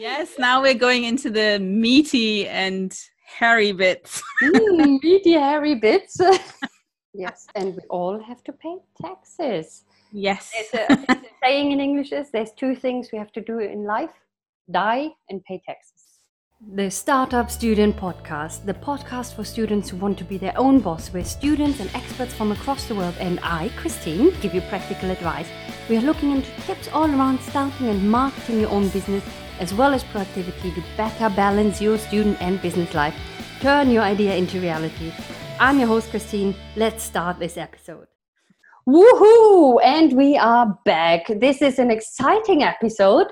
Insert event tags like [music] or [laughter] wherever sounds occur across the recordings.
Yes, now we're going into the meaty and hairy bits. mm, meaty, hairy bits. [laughs] yes, and we all have to pay taxes. Yes. There's a, there's a saying in English is there's two things we have to do in life die and pay taxes. The Startup Student Podcast, the podcast for students who want to be their own boss, where students and experts from across the world and I, Christine, give you practical advice. We are looking into tips all around starting and marketing your own business, as well as productivity to better balance your student and business life. Turn your idea into reality. I'm your host, Christine. Let's start this episode. Woohoo! And we are back. This is an exciting episode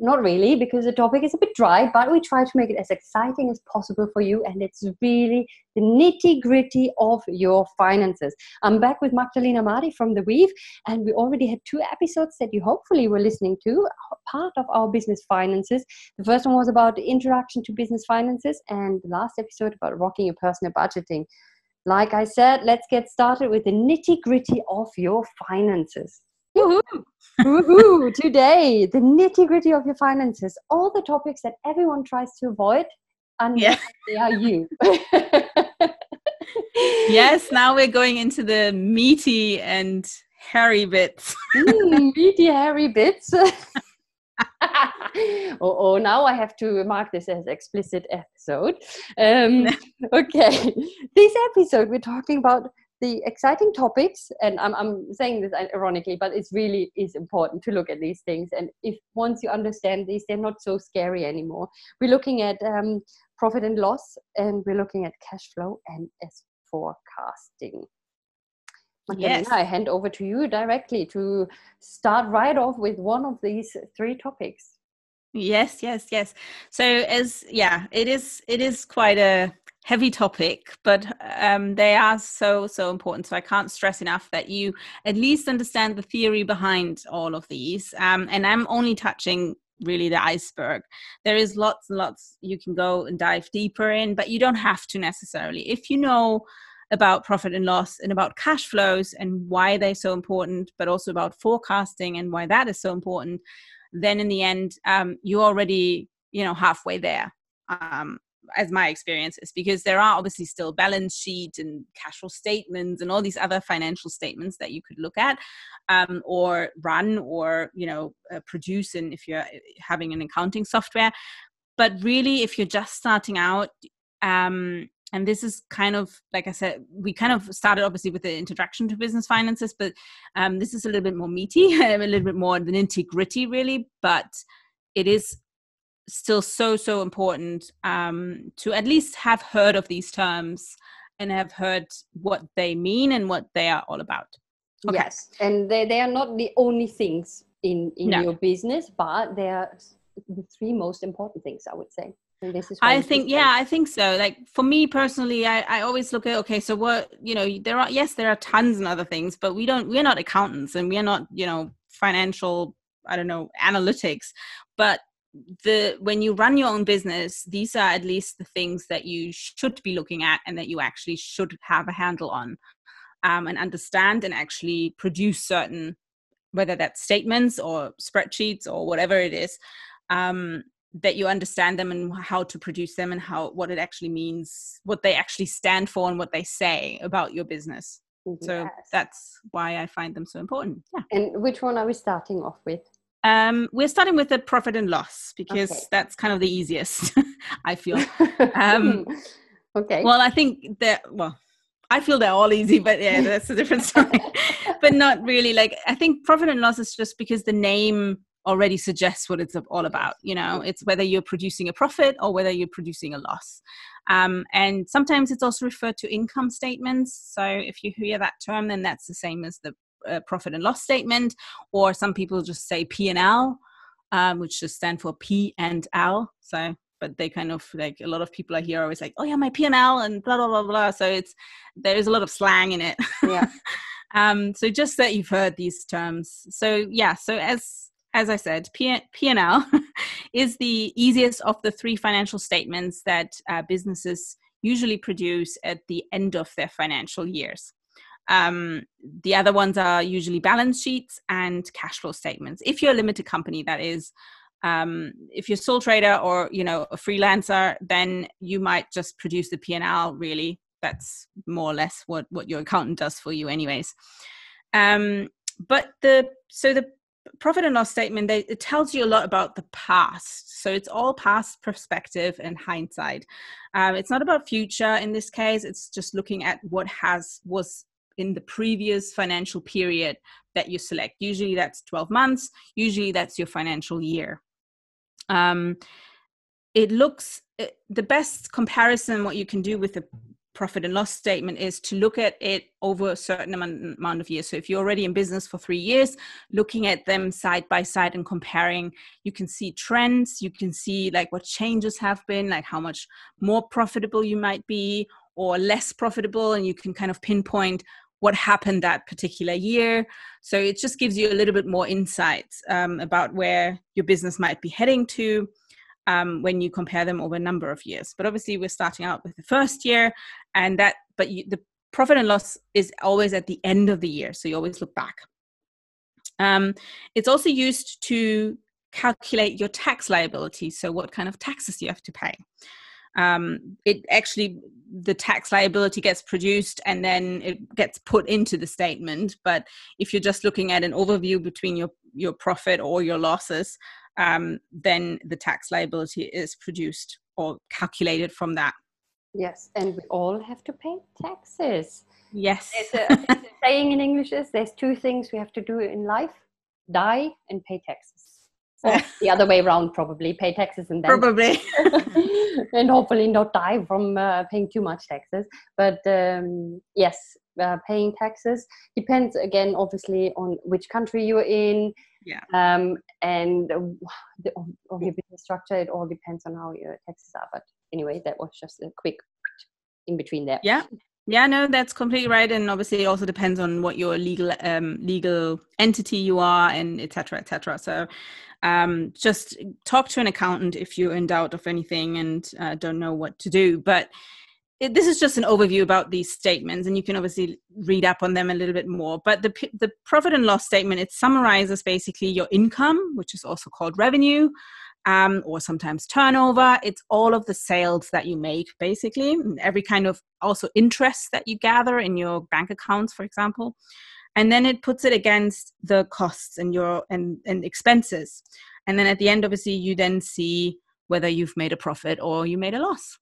not really, because the topic is a bit dry, but we try to make it as exciting as possible for you. And it's really the nitty gritty of your finances. I'm back with Magdalena Marti from The Weave, and we already had two episodes that you hopefully were listening to, part of our business finances. The first one was about the introduction to business finances, and the last episode about rocking your personal budgeting. Like I said, let's get started with the nitty gritty of your finances. Woohoo! Woohoo! Today, the nitty gritty of your finances, all the topics that everyone tries to avoid, and yeah. [laughs] they are you. yes, now we're going into the meaty and hairy bits. mm, [laughs] meaty, hairy bits. [laughs] oh, oh, now I have to mark this as explicit episode. Um, okay, this episode we're talking about the exciting topics and I'm, I'm saying this ironically but it's really is important to look at these things and if once you understand these they're not so scary anymore we're looking at um, profit and loss and we're looking at cash flow and as forecasting Magdalena, yes. I hand over to you directly to start right off with one of these three topics. Yes, yes, yes. So as yeah, it is it is quite a heavy topic, but um, they are so, so important. So I can't stress enough that you at least understand the theory behind all of these. Um, and I'm only touching really the iceberg. There is lots and lots you can go and dive deeper in, but you don't have to necessarily. If you know about profit and loss and about cash flows and why they're so important, but also about forecasting and why that is so important, then in the end, um, you're already, you know, halfway there. Um, as my experience is because there are obviously still balance sheet and cash flow statements and all these other financial statements that you could look at um, or run or you know uh, produce and if you're uh, having an accounting software. But really if you're just starting out um, and this is kind of like i said we kind of started obviously with the introduction to business finances but um, this is a little bit more meaty [laughs] a little bit more the nitty gritty really but it is still so so important um, to at least have heard of these terms and have heard what they mean and what they are all about okay. yes and they, they are not the only things in in no. your business but they are the three most important things i would say this is i think yeah i think so like for me personally I, I always look at okay so what you know there are yes there are tons and other things but we don't we're not accountants and we're not you know financial i don't know analytics but the when you run your own business these are at least the things that you should be looking at and that you actually should have a handle on um, and understand and actually produce certain whether that's statements or spreadsheets or whatever it is um, that you understand them and how to produce them and how what it actually means what they actually stand for and what they say about your business. Yes. so that's why i find them so important. Yeah. And which one are we starting off with um, we're starting with the profit and loss because okay. that's kind of the easiest, [laughs] I feel. Um, [laughs] okay. Well, I think that, well, I feel they're all easy, but yeah, [laughs] that's a different story. but not really. Like, I think profit and loss is just because the name already suggests what it's all about. You know, it's whether you're producing a profit or whether you're producing a loss. Um, and sometimes it's also referred to income statements. So if you hear that term, then that's the same as the uh, profit and loss statement, or some people just say P and L, um, which just stand for P and L. So, but they kind of like a lot of people are here always like, oh yeah, my P and L and blah blah blah blah. So it's there is a lot of slang in it. Yeah. [laughs] um, so just that you've heard these terms. So yeah. So as as I said, P, and L [laughs] is the easiest of the three financial statements that uh, businesses usually produce at the end of their financial years. Um, the other ones are usually balance sheets and cash flow statements. If you're a limited company, that is, um, if you're a sole trader or you know a freelancer then you might just produce the p&l really. That's more or less what what your accountant does for you anyways. Um, but the so the profit and loss statement they, it tells you a lot about the past. So it's all past perspective and hindsight. Um, it's not about future in this case. It's just looking at what has was in the previous financial period that you select usually that's 12 months usually that's your financial year um, it looks eh, the best comparison what you can do with the profit and loss statement is to look at it over a certain amount, amount of years. So if you're already in business for three years, looking at them side by side and comparing, you can see trends. You can see like what changes have been, like how much more profitable you might be or less profitable, and you can kind of pinpoint what happened that particular year. So it just gives you a little bit more insights um, about where your business might be heading to um, when you compare them over a number of years. But obviously, we're starting out with the first year, and that, but you, the profit and loss is always at the end of the year, so you always look back. Um, it's also used to calculate your tax liability, so what kind of taxes you have to pay. Um, it actually the tax liability gets produced and then it gets put into the statement. But if you're just looking at an overview between your your profit or your losses, um, then the tax liability is produced or calculated from that. Yes, and we all have to pay taxes. Yes. A, saying in English is there's two things we have to do in life die and pay taxes. Or the other way around, probably pay taxes and then probably, [laughs] and hopefully not die from uh, paying too much taxes. But um, yes, uh, paying taxes depends again, obviously, on which country you're in, yeah. um, and the, of your business structure. It all depends on how your taxes are. But anyway that was just a quick in between there. Yeah. Yeah no that's completely right. And obviously it also depends on what your legal um, legal entity you are and etc etc so um, just talk to an accountant if you're in doubt of anything and uh, don't know what to do but it, this is just an overview about these statements, and you can obviously read up on them a little bit more. But the the profit and loss statement it summarizes basically your income, which is also called revenue, um, or sometimes turnover. It's all of the sales that you make, basically, every kind of also interest that you gather in your bank accounts, for example. And then it puts it against the costs and your and, and expenses. And then at the end, obviously, you then see whether you've made a profit or you made a loss.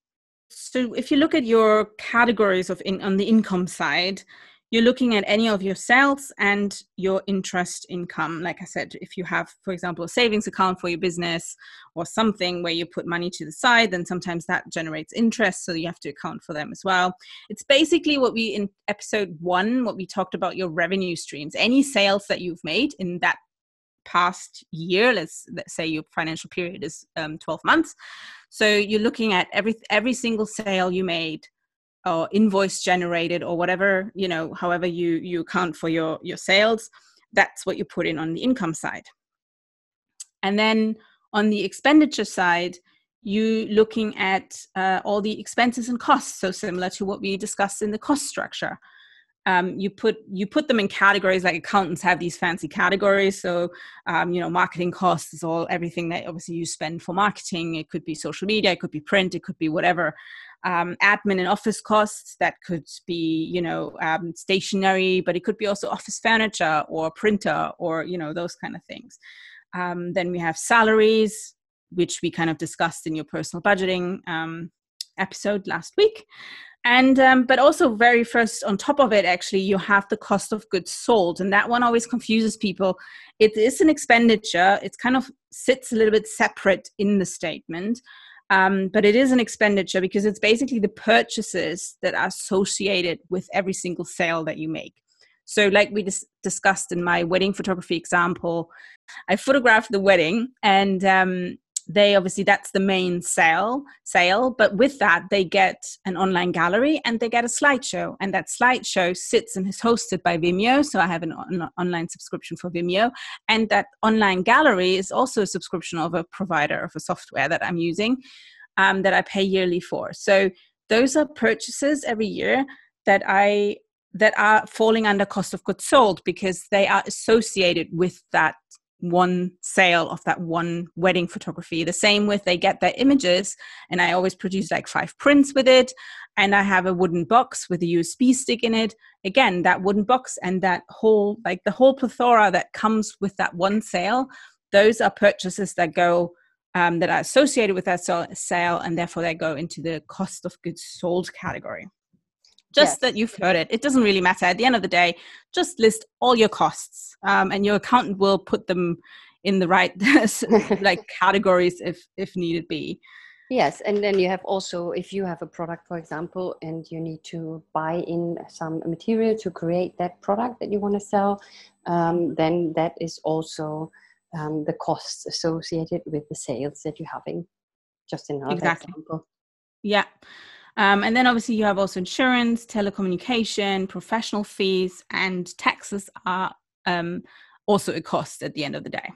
So if you look at your categories of in, on the income side, you're looking at any of your sales and your interest income. Like I said, if you have, for example, a savings account for your business or something where you put money to the side, then sometimes that generates interest. So you have to account for them as well. It's basically what we in episode one, what we talked about your revenue streams. Any sales that you've made in that past year let's, let's say your financial period is um, 12 months so you're looking at every every single sale you made or invoice generated or whatever you know however you you account for your your sales that's what you put in on the income side. And then on the expenditure side you looking at uh, all the expenses and costs so similar to what we discussed in the cost structure um, you put you put them in categories like accountants have these fancy categories. So um, you know marketing costs is all everything that obviously you spend for marketing. It could be social media it could be print it could be whatever. Um, admin and office costs that could be you know um, stationary but it could be also office furniture or printer or you know those kind of things. Um, then we have salaries which we kind of discussed in your personal budgeting um, episode last week and um, but also very first on top of it actually you have the cost of goods sold. And that one always confuses people. It is an expenditure. It kind of sits a little bit separate in the statement. Um, but it is an expenditure because it's basically the purchases that are associated with every single sale that you make. So like we dis- discussed in my wedding photography example i photographed the wedding and um, they obviously that's the main sale sale but with that they get an online gallery and they get a slideshow and that slideshow sits and is hosted by vimeo so i have an on- online subscription for vimeo and that online gallery is also a subscription of a provider of a software that i'm using um, that i pay yearly for. So those are purchases every year that i that are falling under cost of goods sold because they are associated with that one sale of that one wedding photography. The same with they get their images, and I always produce like five prints with it. And I have a wooden box with a USB stick in it. Again, that wooden box and that whole, like the whole plethora that comes with that one sale, those are purchases that go um, that are associated with that sale, and therefore they go into the cost of goods sold category. Just yes. that you've heard it. It doesn't really matter. At the end of the day, just list all your costs, um, and your accountant will put them in the right [laughs] like [laughs] categories if if needed be. Yes, and then you have also, if you have a product, for example, and you need to buy in some material to create that product that you want to sell, um, then that is also um, the costs associated with the sales that you're having. Just another exactly. example. Yeah. Um, and then obviously you have also insurance, telecommunication, professional fees, and taxes are um, also a cost at the end of the day.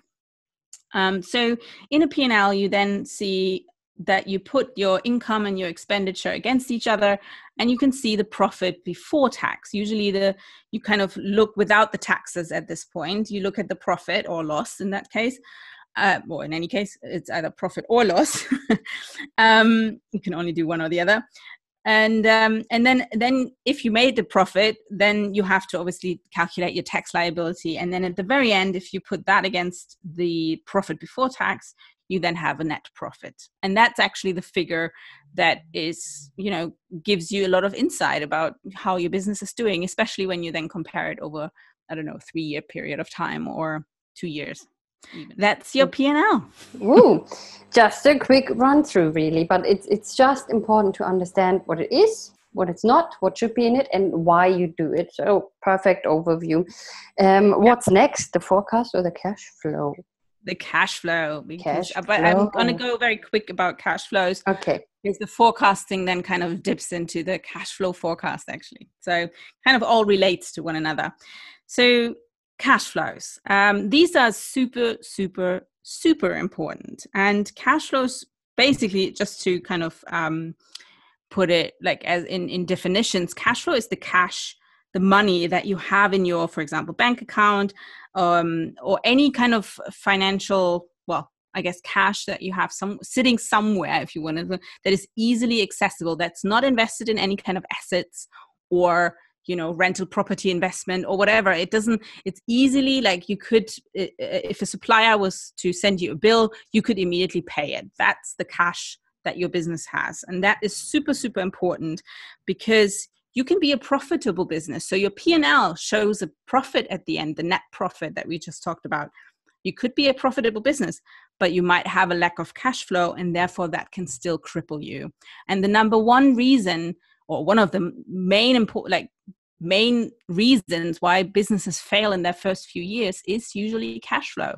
Um, so in a P&L, you then see that you put your income and your expenditure against each other and you can see the profit before tax. Usually the you kind of look without the taxes at this point. You look at the profit or loss in that case uh, or in any case it's either profit or loss. [laughs] Um, you can only do one or the other. And um, and then then if you made the profit then you have to obviously calculate your tax liability. And then at the very end if you put that against the profit before tax you then have a net profit. And that's actually the figure that is you know gives you a lot of insight about how your business is doing especially when you then compare it over i don't know three year period of time or two years even. that's your p&l Ooh, just a quick run through really but it's it's just important to understand what it is what it's not, what should be in it, and why you do it. So, perfect overview. Um, what's next, the forecast or the cash flow? the cash flow. Because cash but i'm going to go very quick about cash flows. Okay. Because the forecasting then kind of dips into the cash flow forecast actually. So kind of all relates to one another. So cash flows. Um, these are super super super important. And cash flows basically just to kind of um, put it like as in in definitions cash flow is the cash the money that you have in your for example bank account um, or any kind of financial well i guess cash that you have some sitting somewhere if you want to that is easily accessible that's not invested in any kind of assets or you know rental property investment or whatever. It doesn't it's easily like you could if a supplier was to send you a bill you could immediately pay it. That's the cash that your business has. And that is super super important because you can be a profitable business. So your p&l shows a profit at the end the net profit that we just talked about. You could be a profitable business but you might have a lack of cash flow and therefore that can still cripple you. And the number one reason or one of the main important like main reasons why businesses fail in their first few years is usually cash flow.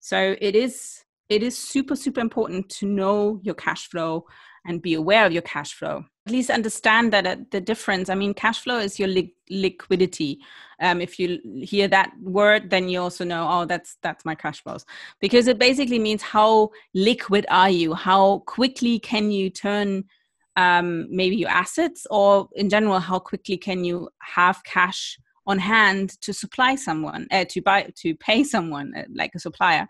So it is it is super super important to know your cash flow and be aware of your cash flow. At least understand that uh, the difference. I mean cash flow is your li- liquidity. Um, if you hear that word then you also know oh that's that's my cash flows. Because it basically means how liquid are you? How quickly can you turn um, maybe your assets or in general how quickly can you have cash on hand to supply someone uh, to buy to pay someone uh, like a supplier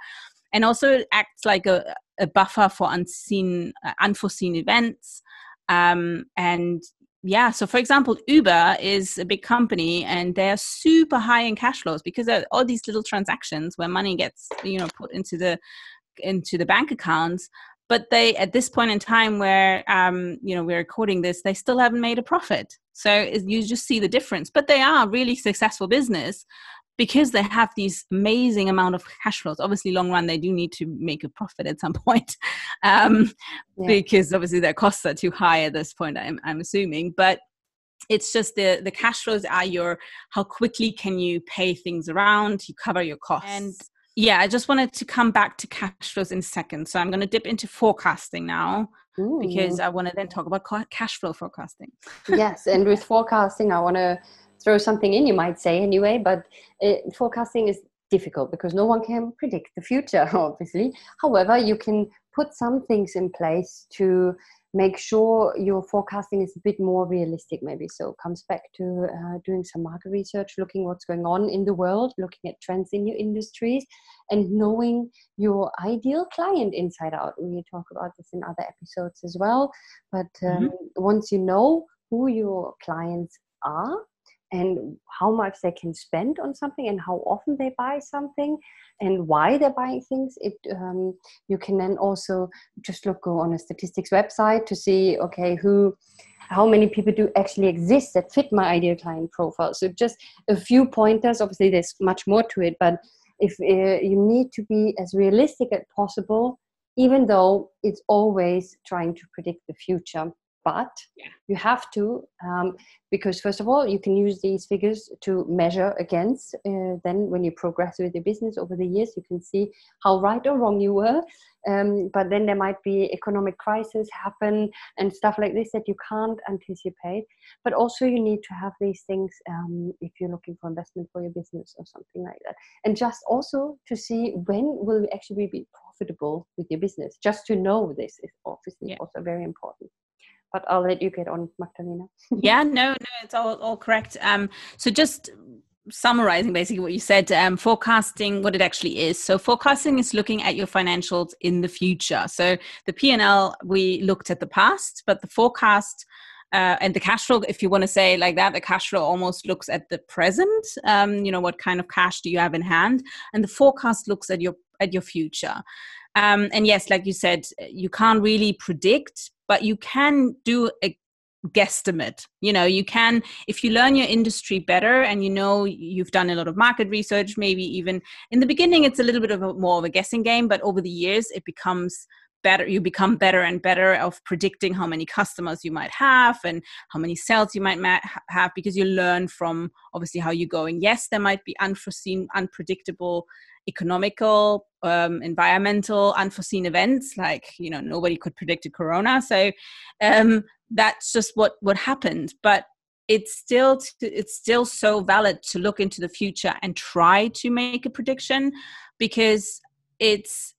and also it acts like a, a buffer for unseen uh, unforeseen events um, and yeah, so for example, Uber is a big company and they're super high in cash flows because all these little transactions where money gets you know put into the into the bank accounts. But they at this point in time where um, you know we're recording this, they still haven't made a profit. So you just see the difference. But they are really successful business because they have these amazing amount of cash flows obviously long run they do need to make a profit at some [laughs] point um, yeah. because obviously their costs are too high at this point I'm, I'm assuming but it's just the the cash flows are your how quickly can you pay things around you cover your costs and yeah i just wanted to come back to cash flows in a second so i'm going to dip into forecasting now Ooh. because i want to then talk about cash flow forecasting yes and with forecasting i want to throw something in, you might say anyway. But uh, forecasting is difficult because no one can predict the future, [laughs] obviously. However, you can put some things in place to make sure your forecasting is a bit more realistic maybe so comes back to uh, doing some market research looking what's going on in the world looking at trends in your industries and knowing your ideal client inside out we talk about this in other episodes as well but um, mm-hmm. once you know who your clients are and how much they can spend on something and how often they buy something and why they're buying things it um, you can then also just look go on a statistics website to see okay who how many people do actually exist that fit my ideal client profile. So just a few pointers obviously there's much more to it but if uh, you need to be as realistic as possible even though it's always trying to predict the future but yeah. you have to um, because first of all you can use these figures to measure against uh, then when you progress with your business over the years you can see how right or wrong you were. Um, but then there might be economic crisis happen and stuff like this that you can't anticipate. But also you need to have these things um, if you're looking for investment for your business or something like that. And just also to see when will you actually be profitable with your business. Just to know this is obviously yeah. also very important but I'll let you get on, Magdalena. [laughs] yeah, no, no, it's all, all correct. Um, so just summarizing basically what you said, um, forecasting what it actually is. So forecasting is looking at your financials in the future. So the P&L, we looked at the past, but the forecast uh, and the cash flow, if you want to say like that, the cash flow almost looks at the present. Um, you know, what kind of cash do you have in hand? And the forecast looks at your at your future. Um, and yes, like you said, you can't really predict, but you can do a guesstimate. You know you can if you learn your industry better and you know you've done a lot of market research maybe even in the beginning it's a little bit of a, more of a guessing game but over the years it becomes better you become better and better of predicting how many customers you might have and how many sales you might ma- have because you learn from obviously how you're going yes there might be unforeseen unpredictable economical um, environmental unforeseen events like you know nobody could predict a corona. So um, that's just what what happened. But it's still it's still so valid to look into the future and try to make a prediction because it's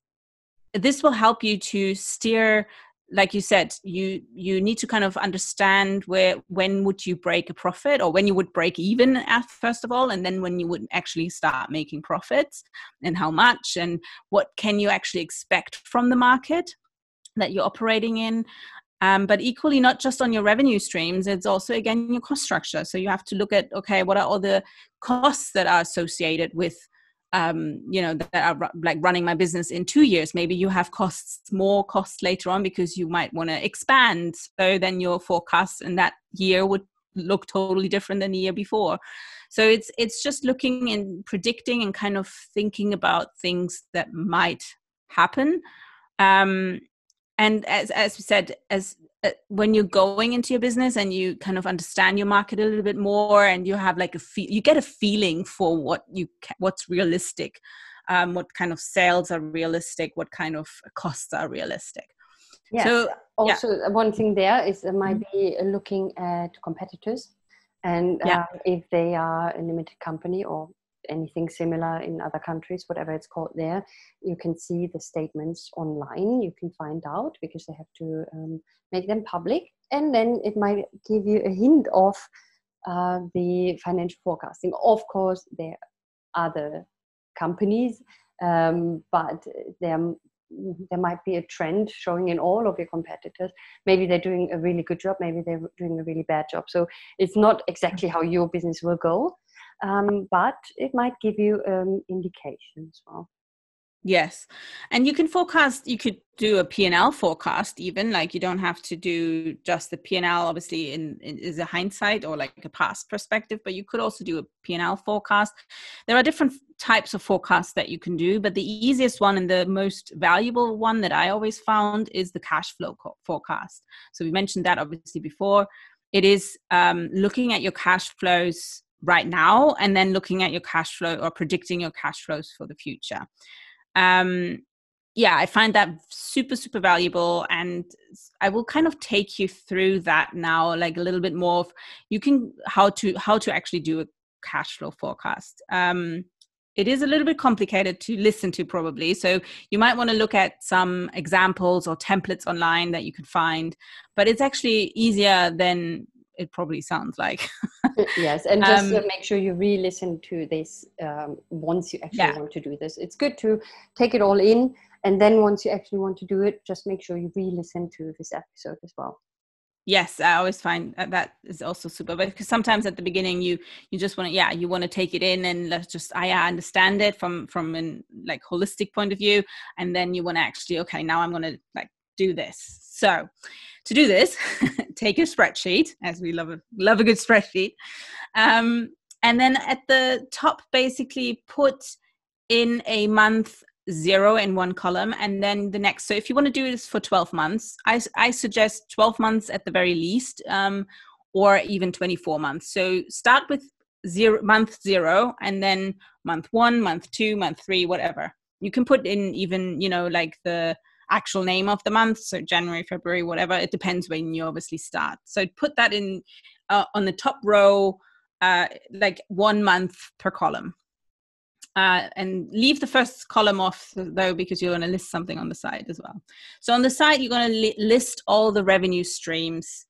this will help you to steer like you said you you need to kind of understand where when would you break a profit or when you would break even at first of all and then when you would actually start making profits and how much and what can you actually expect from the market that you're operating in. Um, but equally not just on your revenue streams it's also again your cost structure. So you have to look at okay what are all the costs that are associated with um, you know that are like running my business in two years. Maybe you have costs more costs later on because you might want to expand. So then your forecast in that year would look totally different than the year before. So it's it's just looking and predicting and kind of thinking about things that might happen. Um, and as as we said as uh, when you're going into your business and you kind of understand your market a little bit more and you have like a feel you get a feeling for what you ca- what's realistic um, what kind of sales are realistic what kind of costs are realistic yes. so also yeah. one thing there is it might mm-hmm. be looking at competitors and yeah. uh, if they are a limited company or anything similar in other countries, whatever it's called there, you can see the statements online. You can find out because they have to um, make them public. And then it might give you a hint of uh, the financial forecasting. Of course, there are other companies, um, but there, there might be a trend showing in all of your competitors. Maybe they're doing a really good job, maybe they're doing a really bad job. So it's not exactly how your business will go um, but it might give you um, indication as well. Yes. And you can forecast you could do a p&l forecast even like you don't have to do just the p&l obviously in, in is a hindsight or like a past perspective but you could also do a p&l forecast. There are different types of forecasts that you can do but the easiest one and the most valuable one that i always found is the cash flow forecast. So we mentioned that obviously before. It is um, looking at your cash flows right now and then looking at your cash flow or predicting your cash flows for the future. Um yeah i find that super super valuable and i will kind of take you through that now like a little bit more of you can how to how to actually do a cash flow forecast. Um it is a little bit complicated to listen to probably so you might want to look at some examples or templates online that you could find but it's actually easier than it probably sounds like. Yes and just um, make sure you re-listen to this um, once you actually yeah. want to do this. It's good to take it all in and then once you actually want to do it just make sure you re-listen to this episode as well. Yes i always find that, is also super but because sometimes at the beginning you you just want to yeah you want to take it in and let's just i understand it from from an like holistic point of view and then you want to actually okay now i'm going to like do this. So to do this [laughs] take a spreadsheet as we love a love a good spreadsheet um, and then at the top basically put in a month zero in one column and then the next so if you want to do this for 12 months i, I suggest 12 months at the very least um, or even 24 months. So start with zero month zero and then month one month two month three whatever. You can put in even you know like the actual name of the month so january february whatever it depends when you obviously start. So put that in uh, on the top row uh, like one month per column. Uh, and leave the first column off though because you're going to list something on the side as well. So on the side you're going to li- list all the revenue streams.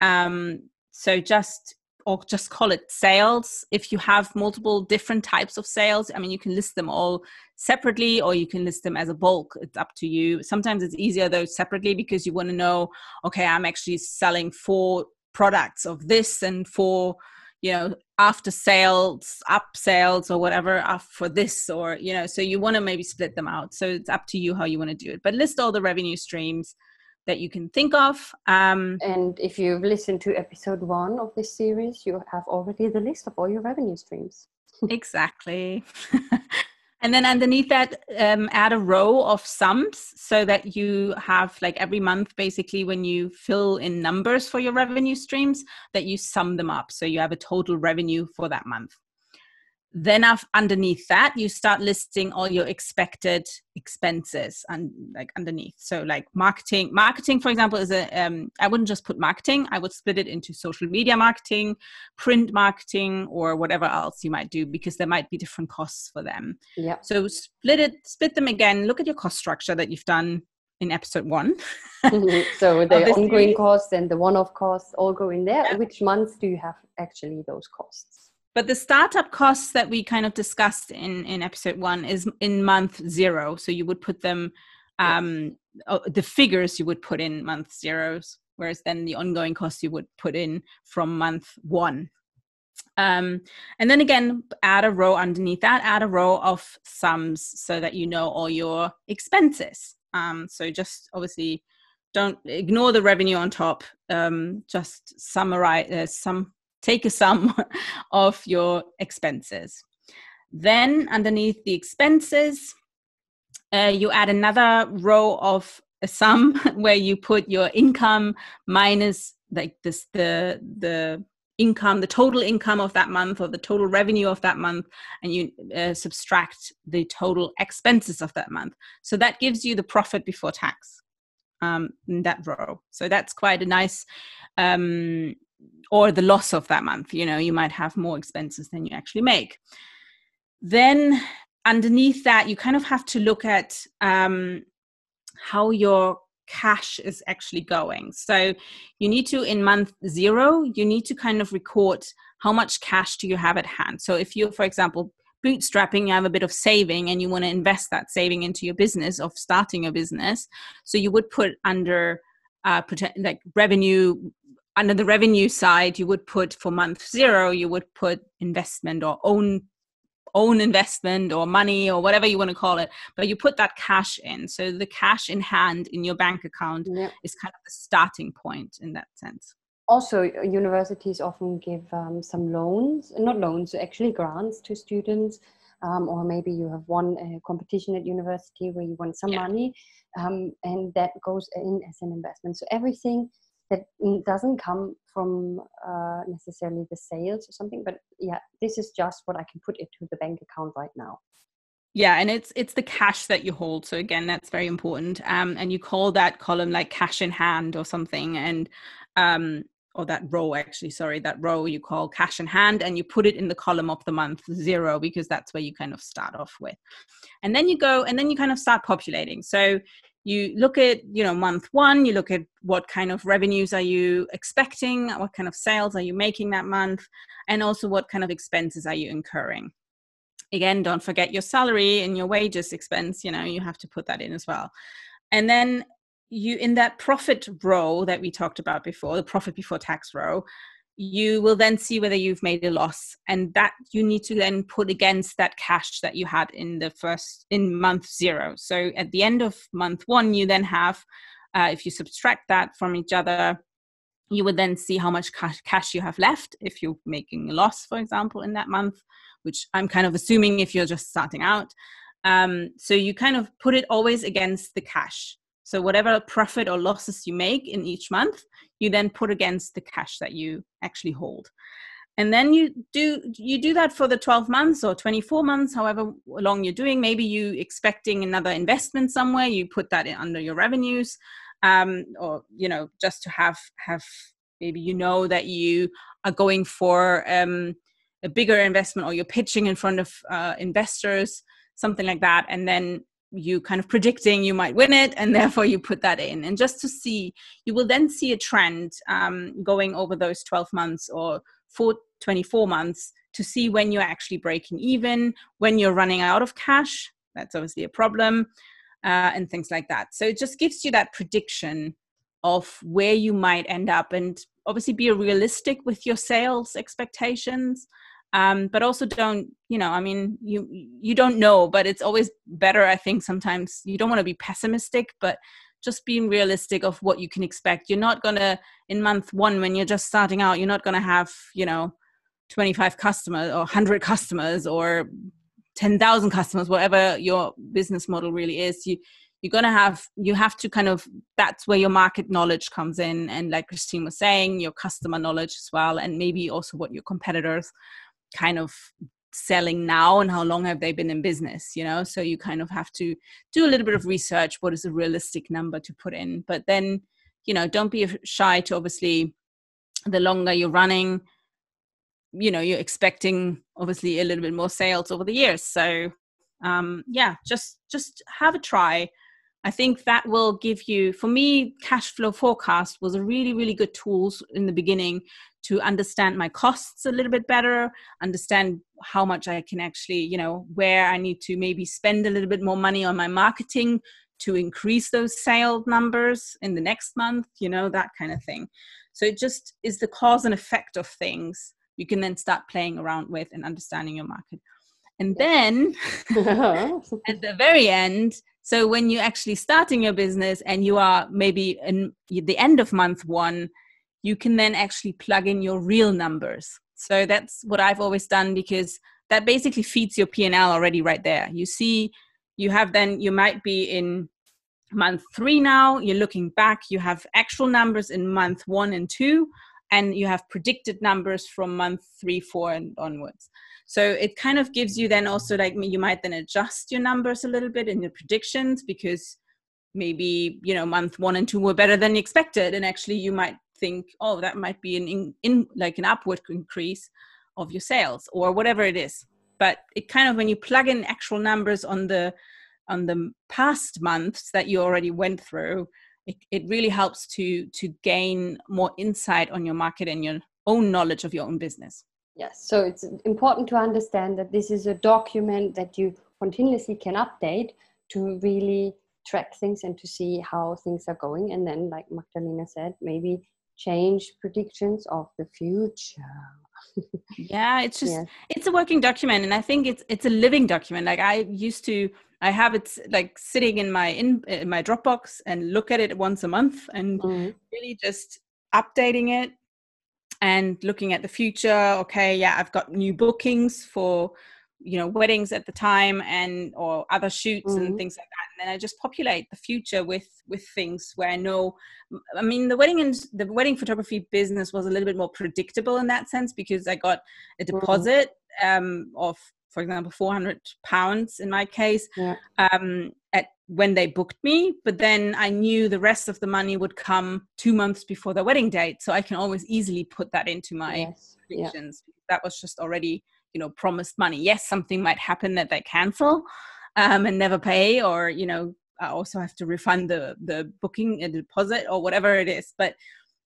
Um, so just or just call it sales. If you have multiple different types of sales i mean you can list them all separately or you can list them as a bulk. It's up to you. Sometimes it's easier though separately because you want to know okay i'm actually selling four products of this and four you know after sales up sales or whatever for this or you know so you want to maybe split them out. So it's up to you how you want to do it. But list all the revenue streams that you can think of um, and if you've listened to episode one of this series you have already the list of all your revenue streams. [laughs] Exactly. [laughs] And then underneath that um, add a row of sums so that you have like every month basically when you fill in numbers for your revenue streams that you sum them up. So you have a total revenue for that month then underneath that you start listing all your expected expenses and like underneath. So like marketing marketing for example is a um, I wouldn't just put marketing i would split it into social media marketing print marketing or whatever else you might do because there might be different costs for them. Yeah so split it split them again. Look at your cost structure that you've done in episode one. Mm-hmm. so [laughs] the ongoing costs and the one-off costs all go in there. Yeah. which months do you have actually those costs but the startup costs that we kind of discussed in in episode one is in month zero. So you would put them um yes. the figures you would put in month zeros whereas then the ongoing costs you would put in from month one. Um, and then again add a row underneath that add a row of sums so that you know all your expenses. Um, so just obviously don't ignore the revenue on top. Um, just summarize uh, some take a sum [laughs] of your expenses. Then underneath the expenses, uh, you add another row of a sum [laughs] where you put your income minus like this the the income the total income of that month or the total revenue of that month and you uh, subtract the total expenses of that month so that gives you the profit before tax um, in that row so that's quite a nice um, or the loss of that month you know you might have more expenses than you actually make. Then underneath that you kind of have to look at um, how your cash is actually going. So you need to in month zero you need to kind of record how much cash do you have at hand. So if you for example bootstrapping you have a bit of saving and you want to invest that saving into your business of starting a business. So you would put under uh, like revenue under the revenue side you would put for month zero you would put investment or own own investment or money or whatever you want to call it but you put that cash in. So the cash in hand in your bank account is kind of the starting point in that sense. Also universities often give um, some loans not loans actually grants to students um, or maybe you have won a competition at university where you want some yeah. money um, and that goes in as an investment. So everything that doesn't come from uh, necessarily the sales or something but yeah this is just what i can put into the bank account right now. Yeah and it's it's the cash that you hold so again that's very important um, and you call that column like cash in hand or something and um, or that row actually sorry that row you call cash in hand and you put it in the column of the month zero because that's where you kind of start off with. And then you go and then you kind of start populating. So you look at you know month one you look at what kind of revenues are you expecting what kind of sales are you making that month and also what kind of expenses are you incurring. Again don't forget your salary and your wages expense you know you have to put that in as well. And then you in that profit row that we talked about before the profit before tax row you will then see whether you've made a loss and that you need to then put against that cash that you had in the first in month zero. So at the end of month one you then have uh, if you subtract that from each other you would then see how much cash you have left if you're making a loss for example in that month which i'm kind of assuming if you're just starting out. Um, so you kind of put it always against the cash so whatever profit or losses you make in each month, you then put against the cash that you actually hold. And then you do you do that for the 12 months or 24 months, however long you're doing. Maybe you expecting another investment somewhere, you put that under your revenues, um, or you know just to have have maybe you know that you are going for um, a bigger investment or you're pitching in front of uh, investors, something like that, and then you kind of predicting you might win it and [laughs] therefore you put that in. And just to see you will then see a trend um, going over those 12 months or for 24 months to see when you're actually breaking even when you're running out of cash that's obviously a problem uh, and things like that. So it just gives you that prediction of where you might end up and obviously be realistic with your sales expectations um, but also don't you know i mean you you don't know but it's always better i think sometimes. You don't want to be pessimistic but just being realistic of what you can expect. You're not gonna in month one when you're just starting out you're not gonna have you know 25 customers or 100 customers or 10,000 customers whatever your business model really is. You you're to have you have to kind of that's where your market knowledge comes in and like christine was saying your customer knowledge as well and maybe also what your competitors kind of selling now and how long have they been in business you know? So you kind of have to do a little bit of research what is a realistic number to put in. But then you know don't be shy to obviously the longer you're running you know you're expecting obviously a little bit more sales over the years. So um yeah just just have a try. I think that will give you, for me, cash flow forecast was a really, really good tools in the beginning to understand my costs a little bit better, understand how much I can actually, you know, where I need to maybe spend a little bit more money on my marketing to increase those sales numbers in the next month, you know, that kind of thing. So it just is the cause and effect of things you can then start playing around with and understanding your market. And then [laughs] uh-huh. [laughs] at the very end, so when you're actually starting your business and you are maybe in the end of month one, you can then actually plug in your real numbers. So that's what I've always done because that basically feeds your P&L already right there. You see, you have then, you might be in month three now, you're looking back, you have actual numbers in month one and two, and you have predicted numbers from month three, four, and onwards. So it kind of gives you then also like you might then adjust your numbers a little bit in your predictions because maybe you know month one and two were better than expected, and actually you might think, oh, that might be an in, in like an upward increase of your sales or whatever it is. But it kind of when you plug in actual numbers on the on the past months that you already went through, it, it really helps to to gain more insight on your market and your own knowledge of your own business. Yes, so it's important to understand that this is a document that you continuously can update to really track things and to see how things are going. And then, like Magdalena said, maybe change predictions of the future. yeah, it's [laughs] just yes. it's a working document, and I think it's it's a living document. Like I used to, I have it like sitting in my in, in my Dropbox and look at it once a month, and mm-hmm. really just updating it and looking at the future okay yeah i've got new bookings for you know weddings at the time and or other shoots mm-hmm. and things like that and then i just populate the future with with things where i know i mean the wedding and the wedding photography business was a little bit more predictable in that sense because i got a mm-hmm. deposit mm-hmm. um, of for example 400 pounds in my case Yeah. um, at when they booked me but then i knew the rest of the money would come two months before the wedding date so i can always easily put that into my Yes. Yeah. that was just already you know promised money. Yes something might happen that they cancel um, and never pay or you know i also have to refund the the booking a deposit or whatever it is but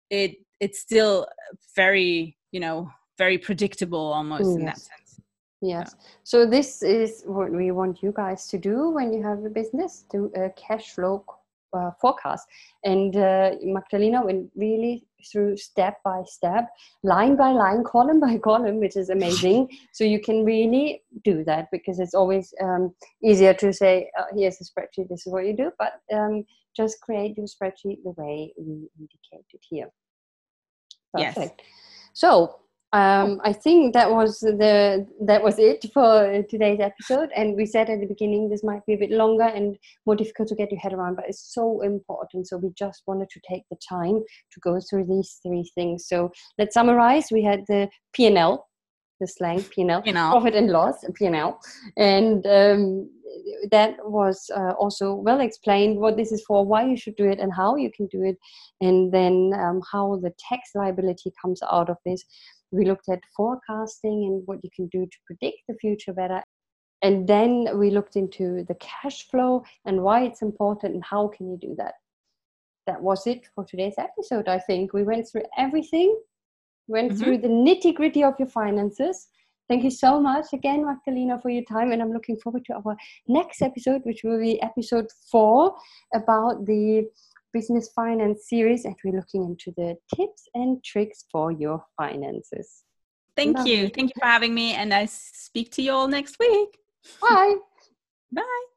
it it's still very you know very predictable almost in that sense. Yes. So this is what we want you guys to do when you have a business, do a cash flow uh, forecast. And uh, Magdalena went really through step by step, line by line, column by [laughs] column, which is amazing. so you can really do that because it's always um, easier to say, uh, here's a spreadsheet, this is what you do, but um, just create your spreadsheet the way we indicated here. Yes. Perfect. So um, I think that was the that was it for today's episode. And we said at the beginning this might be a bit longer and more difficult to get your head around, but it's so important. So we just wanted to take the time to go through these three things. So let's summarize. We had the P and L, the slang P and L, profit and loss P and L, and um, that was uh, also well explained what this is for, why you should do it, and how you can do it, and then um, how the tax liability comes out of this. We looked at forecasting and what you can do to predict the future better. And then we looked into the cash flow and why it's important and how can you do that. That was it for today's episode. I think we went through everything, went Mhm. through the nitty gritty of your finances. Thank you so much again, Magdalena, for your time. And I'm looking forward to our next episode, which will be episode four about the business finance series. And we're looking into the tips and tricks for your finances. thank you Lovely. thank you for having me and i speak to you all next week Bye. [laughs] bye